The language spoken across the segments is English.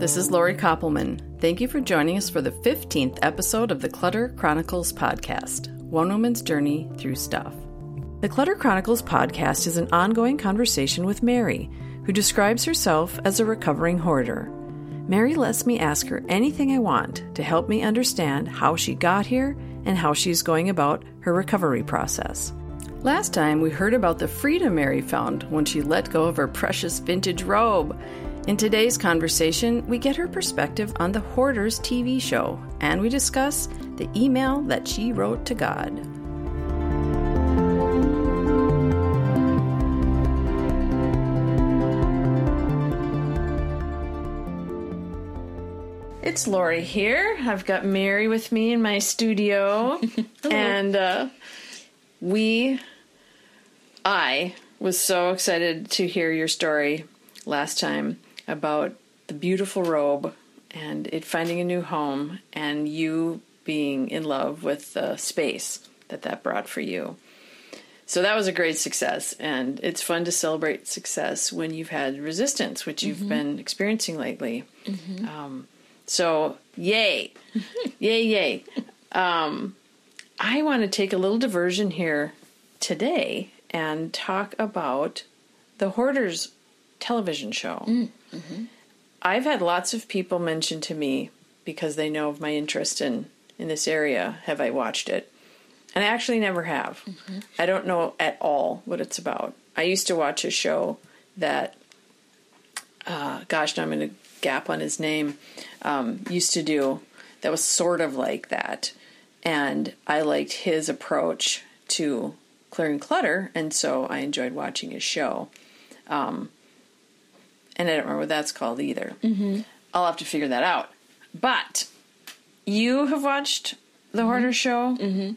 This is Lori Koppelman. Thank you for joining us for the 15th episode of the Clutter Chronicles podcast One Woman's Journey Through Stuff. The Clutter Chronicles podcast is an ongoing conversation with Mary, who describes herself as a recovering hoarder. Mary lets me ask her anything I want to help me understand how she got here and how she's going about her recovery process. Last time, we heard about the freedom Mary found when she let go of her precious vintage robe in today's conversation, we get her perspective on the Hoarders TV show, and we discuss the email that she wrote to God. It's Lori here. I've got Mary with me in my studio, and uh, we, I was so excited to hear your story last time about the beautiful robe and it finding a new home and you being in love with the space that that brought for you. So that was a great success, and it's fun to celebrate success when you've had resistance, which you've mm-hmm. been experiencing lately. Mm-hmm. Um, so, yay, yay, yay! Um, I want to take a little diversion here today and talk about the Hoarders television show. Mm. Mm-hmm. I've had lots of people mention to me because they know of my interest in in this area. Have I watched it? And I actually never have. Mm-hmm. I don't know at all what it's about. I used to watch a show that, uh, gosh, now I'm going to gap on his name. Um, used to do that was sort of like that, and I liked his approach to clearing clutter, and so I enjoyed watching his show. Um, and I don't remember what that's called either. Mm-hmm. I'll have to figure that out. But you have watched the mm-hmm. Hoarder Show. Mm-hmm.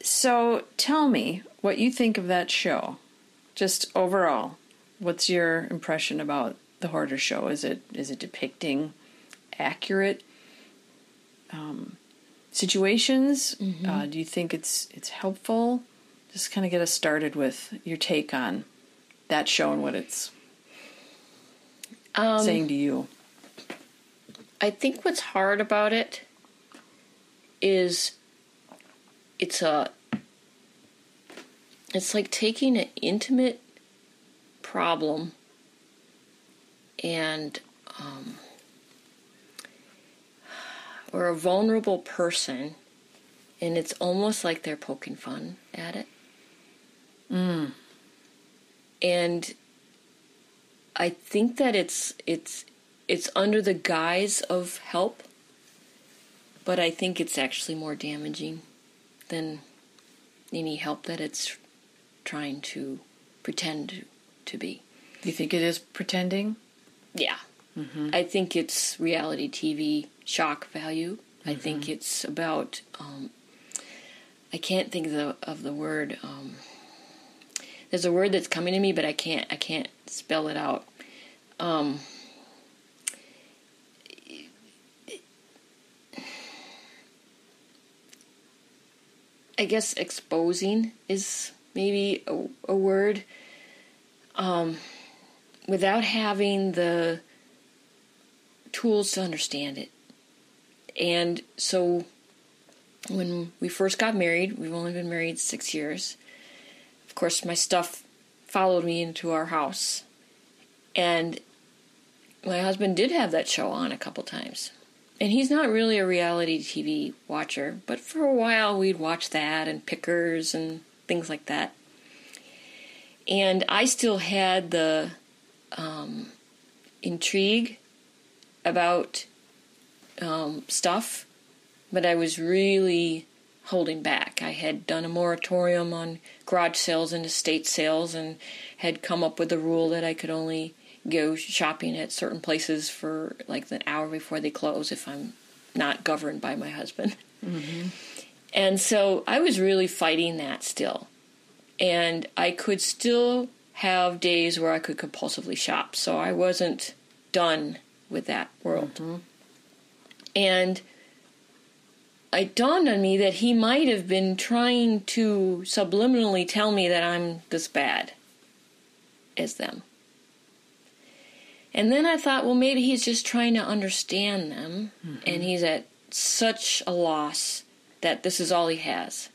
So tell me what you think of that show, just overall. What's your impression about the Hoarder Show? Is it is it depicting accurate um, situations? Mm-hmm. Uh, do you think it's it's helpful? Just kind of get us started with your take on that show and what it's um, saying to you? I think what's hard about it is it's a it's like taking an intimate problem and um, or a vulnerable person and it's almost like they're poking fun at it mm. and I think that it's it's it's under the guise of help, but I think it's actually more damaging than any help that it's trying to pretend to be. You think it is pretending? Yeah. Mm-hmm. I think it's reality TV shock value. Mm-hmm. I think it's about. Um, I can't think of the, of the word. Um, there's a word that's coming to me, but I can't. I can't spell it out. Um, I guess exposing is maybe a, a word. Um, without having the tools to understand it. And so when we first got married, we've only been married six years. Of course, my stuff followed me into our house. And my husband did have that show on a couple times. And he's not really a reality TV watcher, but for a while we'd watch that and Pickers and things like that. And I still had the um, intrigue about um, stuff, but I was really holding back. I had done a moratorium on garage sales and estate sales and had come up with a rule that I could only go shopping at certain places for like an hour before they close if I'm not governed by my husband. Mm-hmm. And so I was really fighting that still. And I could still have days where I could compulsively shop. So I wasn't done with that world. Mm-hmm. And it dawned on me that he might have been trying to subliminally tell me that I'm this bad as them. And then I thought, well, maybe he's just trying to understand them, and he's at such a loss that this is all he has.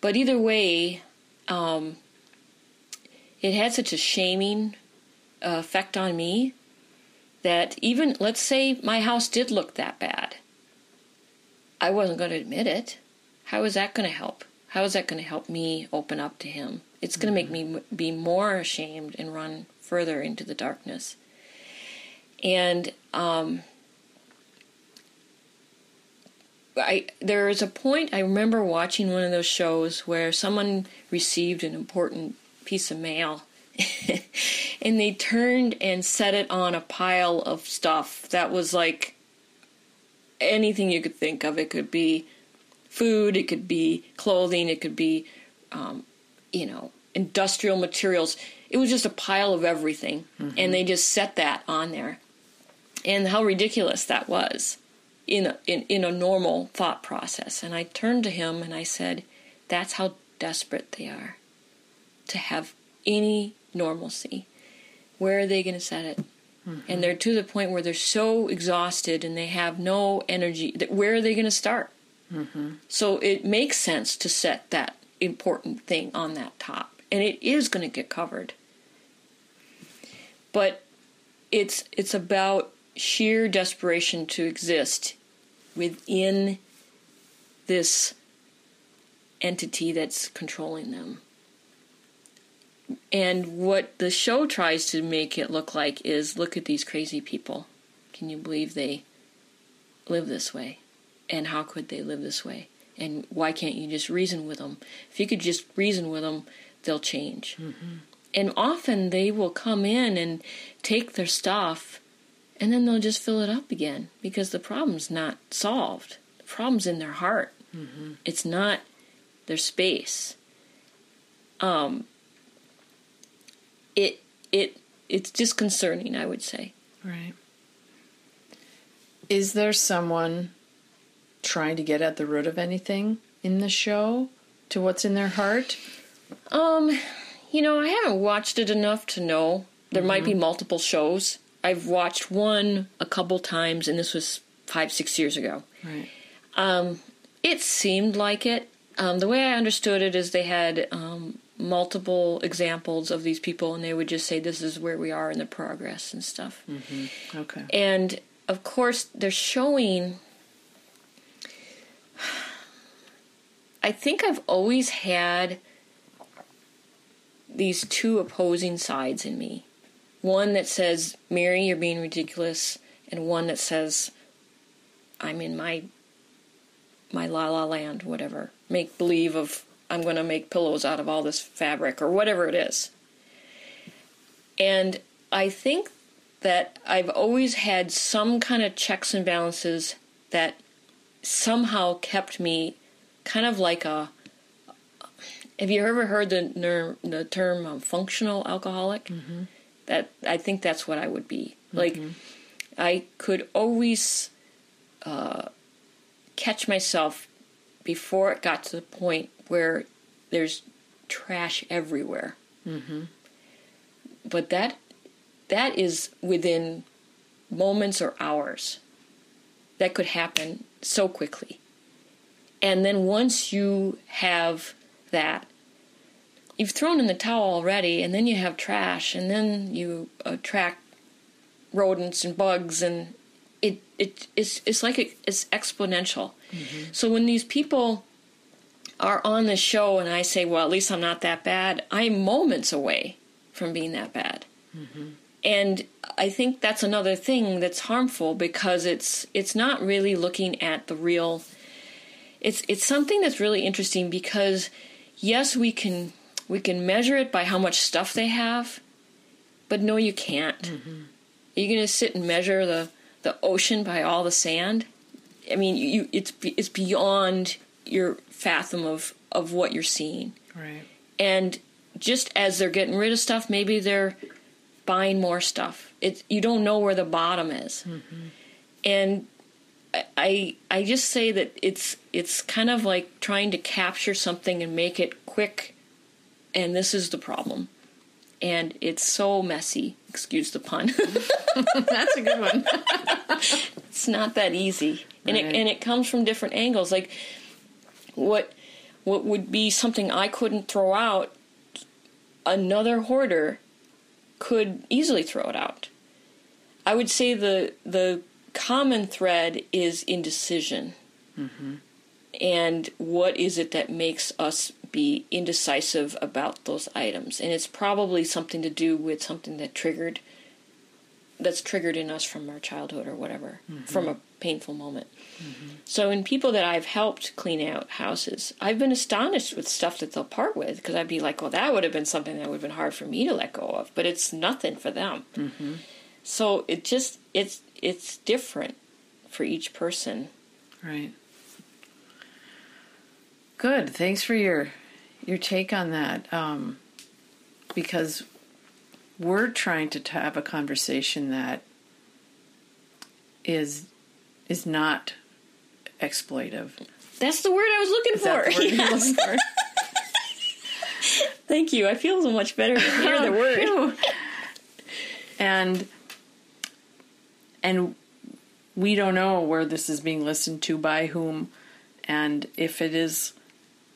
But either way, um, it had such a shaming uh, effect on me that even, let's say my house did look that bad, I wasn't going to admit it. How is that going to help? How is that going to help me open up to him? It's going to make me be more ashamed and run further into the darkness. And um, I there is a point I remember watching one of those shows where someone received an important piece of mail and they turned and set it on a pile of stuff that was like anything you could think of. It could be food, it could be clothing, it could be, um, you know, industrial materials. It was just a pile of everything, and they just set that on there. And how ridiculous that was in a, in in a normal thought process. And I turned to him and I said, "That's how desperate they are to have any normalcy. Where are they going to set it?" Mm-hmm. And they're to the point where they're so exhausted and they have no energy. that- Where are they going to start? Mm-hmm. So it makes sense to set that important thing on that top, and it is going to get covered. But it's it's about sheer desperation to exist within this entity that's controlling them. And what the show tries to make it look like is look at these crazy people. Can you believe they live this way? And how could they live this way? And why can't you just reason with them? If you could just reason with them, they'll change. And often they will come in and take their stuff and then they'll just fill it up again because the problem's not solved. The problem's in their heart. It's not their space. Um, it it it's disconcerting, I would say. Right. Is there someone trying to get at the root of anything in the show to what's in their heart? Um, you know, I haven't watched it enough to know. There might be multiple shows. I've watched one a couple times, and this was five, six years ago. Right. Um, it seemed like it. Um, the way I understood it is they had um, multiple examples of these people, and they would just say, "This is where we are in the progress and stuff." Mm-hmm. Okay. And of course, they're showing. I think I've always had these two opposing sides in me. One that says, Mary, you're being ridiculous, and one that says, I'm in my my la la land, whatever. Make believe of I'm going to make pillows out of all this fabric or whatever it is. And I think that I've always had some kind of checks and balances that somehow kept me kind of like a. Have you ever heard the ner- the term um, functional alcoholic? That I think that's what I would be. Like I could always uh, catch myself before it got to the point where there's trash everywhere. Mm-hmm. But that that is within moments or hours. That could happen so quickly. And then once you have that, you've thrown in the towel already, and then you have trash, and then you attract rodents and bugs, and it it it's it's like it, it's exponential. Mm-hmm. So when these people are on the show, and I say, "Well, at least I'm not that bad," I'm moments away from being that bad. Mm-hmm. And I think that's another thing that's harmful because it's it's not really looking at the real. It's it's something that's really interesting because yes, we can we can measure it by how much stuff they have, but no, you can't. Mm-hmm. Are you going to sit and measure the the ocean by all the sand? I mean, you it's it's beyond your fathom of of what you're seeing. Right. And just as they're getting rid of stuff, maybe they're buying more stuff. It's you don't know where the bottom is, mm-hmm. and I- I I just say that it's it's kind of like trying to capture something and make it quick, and this is the problem. and it's so messy. Excuse the pun. That's a good one. it's not that easy, and Right. it and it comes from different angles. Like what what would be something I couldn't throw out, another hoarder could easily throw it out. I would say the the common thread is indecision. Mm-hmm. And what is it that makes us be indecisive about those items? And it's probably something to do with something that triggered that's triggered in us from our childhood or whatever, mm-hmm. from a painful moment. So, in people that I've helped clean out houses, I've been astonished with stuff that they'll part with because I'd be like, well, that would have been something that would have been hard for me to let go of, but it's nothing for them. So it just it's it's different for each person. Right. Good. Thanks for your your take on that. Um, because we're trying to have a conversation that is is not exploitive. That's the word I was looking for. the word you're Yes. looking for? Thank you. I feel so much better to hear the word. And and we don't know where this is being listened to by whom and if it is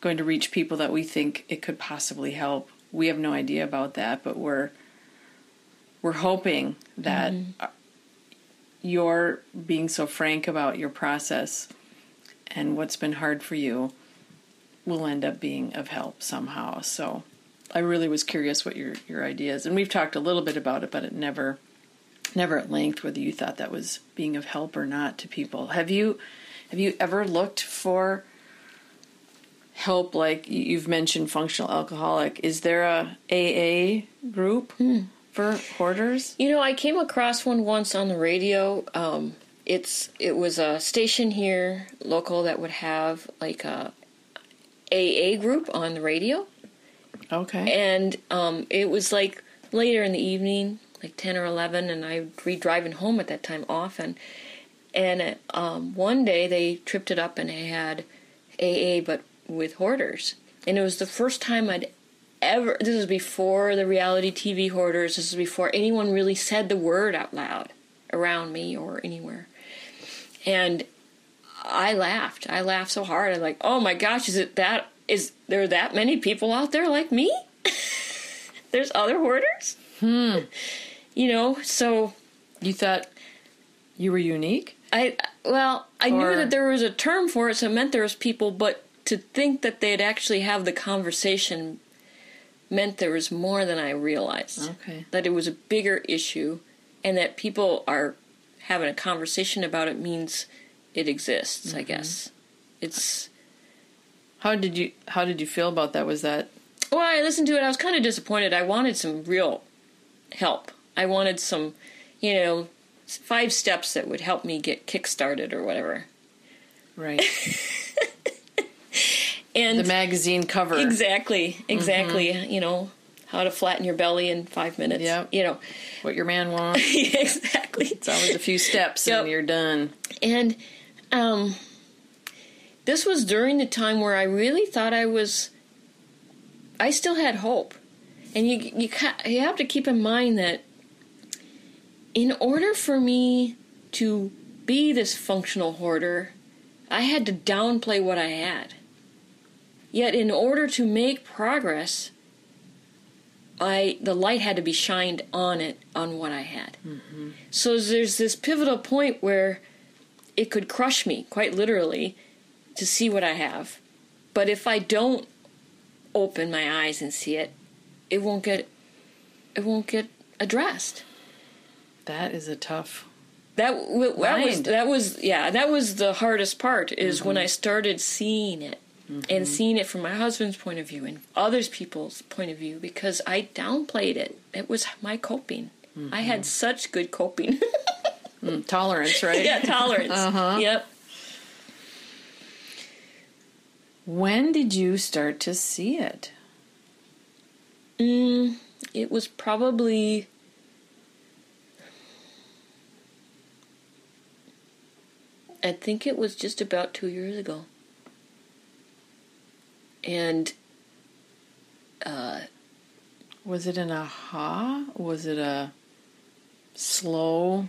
going to reach people that we think it could possibly help. We have no idea about that, but we're we're hoping that uh, you're being so frank about your process and what's been hard for you will end up being of help somehow. So I really was curious what your your ideas, and we've talked a little bit about it, but it never never at length whether you thought that was being of help or not to people. Have you have you ever looked for help like you- you've mentioned functional alcoholic? Is there a AA group hmm. For hoarders? You know, I came across one once on the radio. Um, it's it was a station here local that would have like a AA group on the radio, Okay. and um, it was like later in the evening, like ten or eleven, and I'd be driving home at that time often. And um, one day they tripped it up and they had AA, but with hoarders, and it was the first time I'd ever. This was before the reality TV hoarders. This is before anyone really said the word out loud around me or anywhere, and I laughed. I laughed so hard. I'm like, oh my gosh, is it that? Is there that many people out there like me? There's other hoarders. Hmm. You know, so you thought you were unique? I well, I Or- knew that there was a term for it, so it meant there was people, but to think that they'd actually have the conversation meant there was more than I realized. Okay. That it was a bigger issue, and that people are having a conversation about it means it exists. I mm-hmm. guess it's. How did you how did you feel about that? Was that Well, I listened to it. I was kind of disappointed. I wanted some real help. I wanted some, you know, five steps that would help me get kick started or whatever. right? And the magazine cover. exactly, exactly. You know, how to flatten your belly in five minutes. Yep. You know, What your man wants. exactly. It's always a few steps Yep. and you're done. And um, this was during the time where I really thought I was. I still had hope, and you you you have to keep in mind that in order for me to be this functional hoarder, I had to downplay what I had. Yet, in order to make progress, I the light had to be shined on it on what I had. Mm-hmm. So there's this pivotal point where it could crush me, quite literally, to see what I have. But if I don't open my eyes and see it, it won't get it won't get addressed. That is a tough. That, that was that was yeah that was the hardest part is when mm-hmm. I started seeing it and seeing it from my husband's point of view and others people's point of view because I downplayed it. It was my coping. I had such good coping. Mm, tolerance, right? yeah, tolerance. Uh-huh. Yep. When did you start to see it? Mm, it was probably I think it was just about two years ago. And uh, Was it an aha? Was it a slow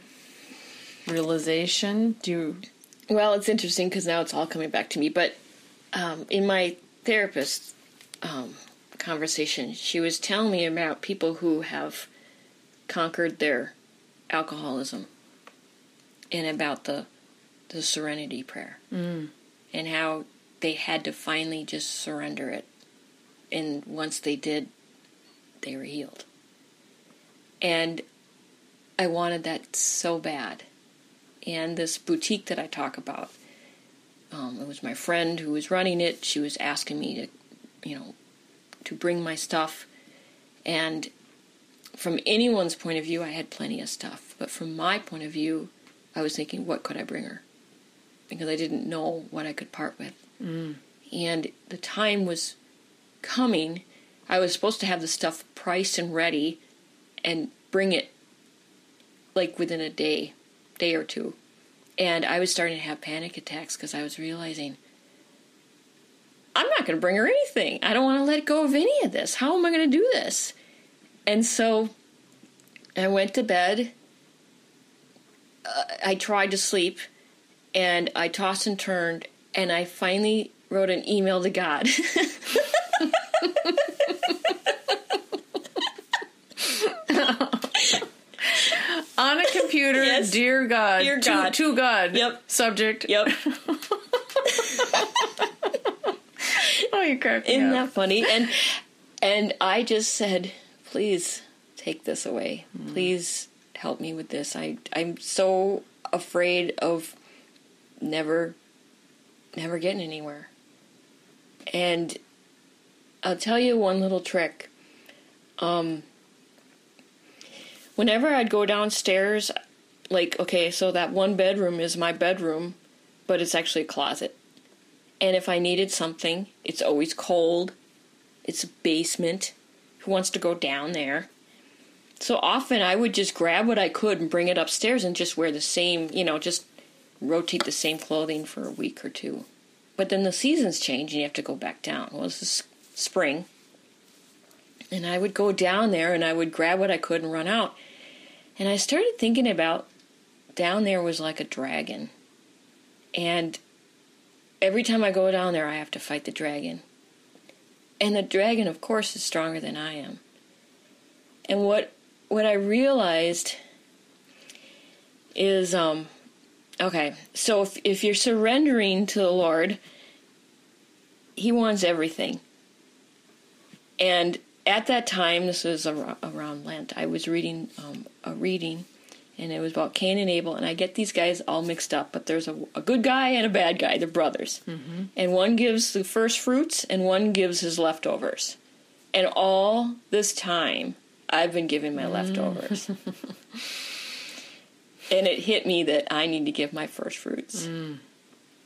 realization? Do you Well, it's interesting because now it's all coming back to me. But um, in my therapist um, conversation, she was telling me about people who have conquered their alcoholism and about the the serenity prayer Mm. and how they had to finally just surrender it. And once they did, they were healed. And I wanted that so bad. And this boutique that I talk about, um, it was my friend who was running it. She was asking me to, you know, to bring my stuff. And from anyone's point of view, I had plenty of stuff. But from my point of view, I was thinking, what could I bring her? Because I didn't know what I could part with. Mm. And the time was coming. I was supposed to have the stuff priced and ready and bring it like within a day, day or two. And I was starting to have panic attacks because I was realizing I'm not going to bring her anything. I don't want to let go of any of this. How am I going to do this? And so I went to bed. Uh, I tried to sleep and I tossed and turned and I finally wrote an email to God. on a computer? Yes. Dear God, Dear to, God. to God. Yep. Subject. yep. Oh, you cracked me Isn't up. that funny? And and I just said, please take this away. Hmm. Please help me with this. I I'm so afraid of never never getting anywhere. And I'll tell you one little trick. Um whenever I'd go downstairs like okay, so that one bedroom is my bedroom, but it's actually a closet. And if I needed something, it's always cold. It's a basement. Who wants to go down there? So often I would just grab what I could and bring it upstairs and just wear the same, you know, just rotate the same clothing for a week or two. But then the seasons change and you have to go back down. Well, this is spring. And I would go down there and I would grab what I could and run out. And I started thinking about down there was like a dragon. And every time I go down there, I have to fight the dragon. And the dragon, of course, is stronger than I am. And what what I realized is, um, okay, so if if you're surrendering to the Lord, He wants everything. And at that time, this was around Lent. I was reading um, a reading and it was about Cain and Abel. And I get these guys all mixed up, but there's a, a good guy and a bad guy. They're brothers, mm-hmm. and one gives the first fruits, and one gives his leftovers. And all this time, I've been giving my leftovers. and it hit me that I need to give my first fruits. Mm.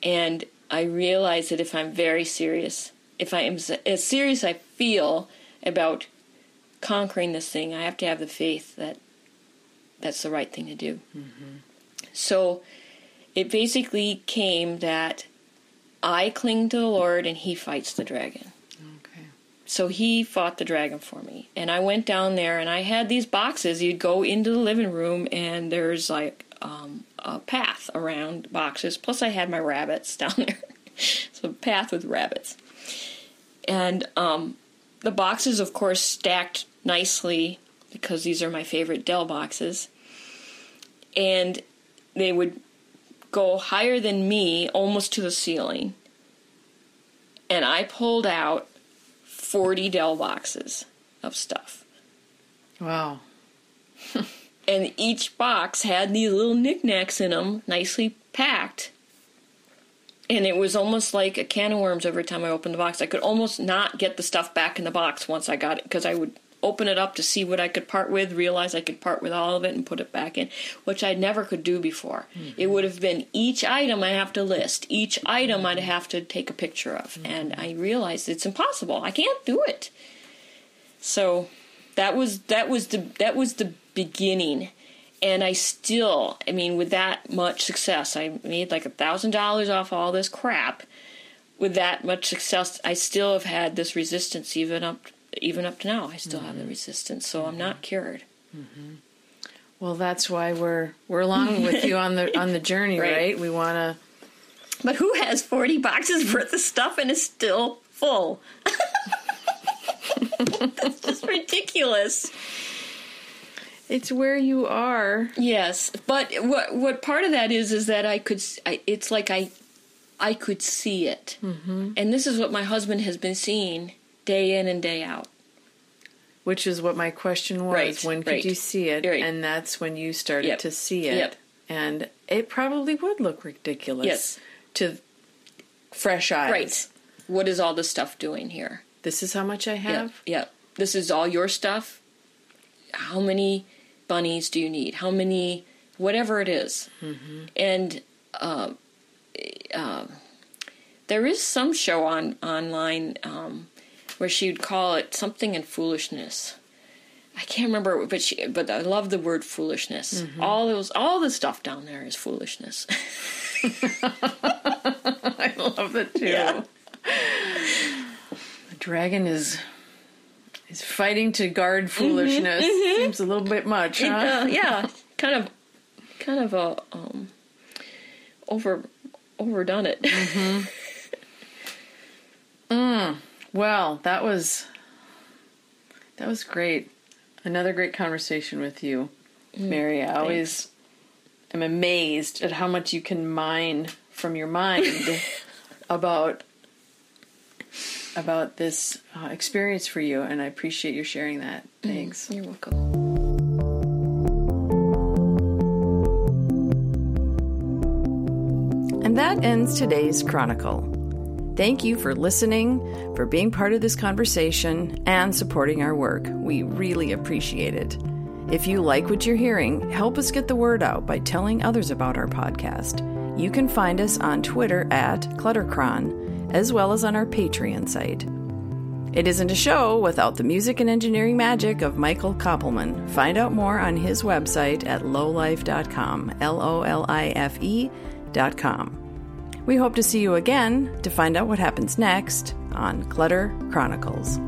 And I realize that if I'm very serious, if I am as serious I feel about conquering this thing, I have to have the faith that that's the right thing to do. Mm-hmm. So it basically came that I cling to the Lord and He fights the dragon. So he fought the dragon for me. And I went down there and I had these boxes. You'd go into the living room and there's like um, a path around boxes. Plus, I had my rabbits down there. so, path with rabbits. And um, the boxes, of course, stacked nicely because these are my favorite Dell boxes. And they would go higher than me, almost to the ceiling. And I pulled out 40 Dell boxes of stuff. Wow. And each box had these little knickknacks in them, nicely packed. And it was almost like a can of worms every time I opened the box. I could almost not get the stuff back in the box once I got it because I would open it up to see what I could part with, realize I could part with all of it and put it back in, which I never could do before. Mm-hmm. It would have been each item I have to list, each item I'd mm-hmm. have to take a picture of. Mm-hmm. And I realized it's impossible. I can't do it. So that was that was the that was the beginning and i still i mean with that much success i made like a thousand dollars off all this crap with that much success i still have had this resistance even up even up to now, I still have the mm-hmm. resistance. So I'm not mm-hmm. cured. Mm-hmm. Well, that's why we're we're along with you on the on the journey, Right. right? We want to. But who has 40 boxes worth of stuff and is still full? That's just ridiculous. It's where you are. Yes, but what what part of that is is that I could I, it's like I I could see it. Mm-hmm. And this is what my husband has been seeing day in and day out. Which is what my question was. Right, when could right. you see it? Right. And that's when you started Yep. to see it. Yep. And it probably would look ridiculous Yes. to fresh eyes. Right. What is all this stuff doing here? This is how much I have. Yeah. This is all your stuff. How many bunnies do you need? How many, whatever it is. And uh, uh, there is some show on online um, where she would call it something in foolishness. I can't remember, but she, but I love the word foolishness. All those, all the stuff down there is foolishness. I love it too. Yeah. The dragon is is fighting to guard foolishness. Seems a little bit much, huh? uh, yeah, kind of, kind of a um, over overdone it. Well, that was that was great. Another great conversation with you, Mary. I always am amazed at how much you can mine from your mind about about this uh, experience for you, and I appreciate you sharing that. Thanks. You're welcome. And that ends today's Chronicle. Thank you for listening, for being part of this conversation, and supporting our work. We really appreciate it. If you like what you're hearing, help us get the word out by telling others about our podcast. You can find us on Twitter at Cluttercron, as well as on our Patreon site. It isn't a show without the music and engineering magic of Michael Koppelman. Find out more on his website at lolife.com, L O L I F E.com. We hope to see you again to find out what happens next on Clutter Chronicles.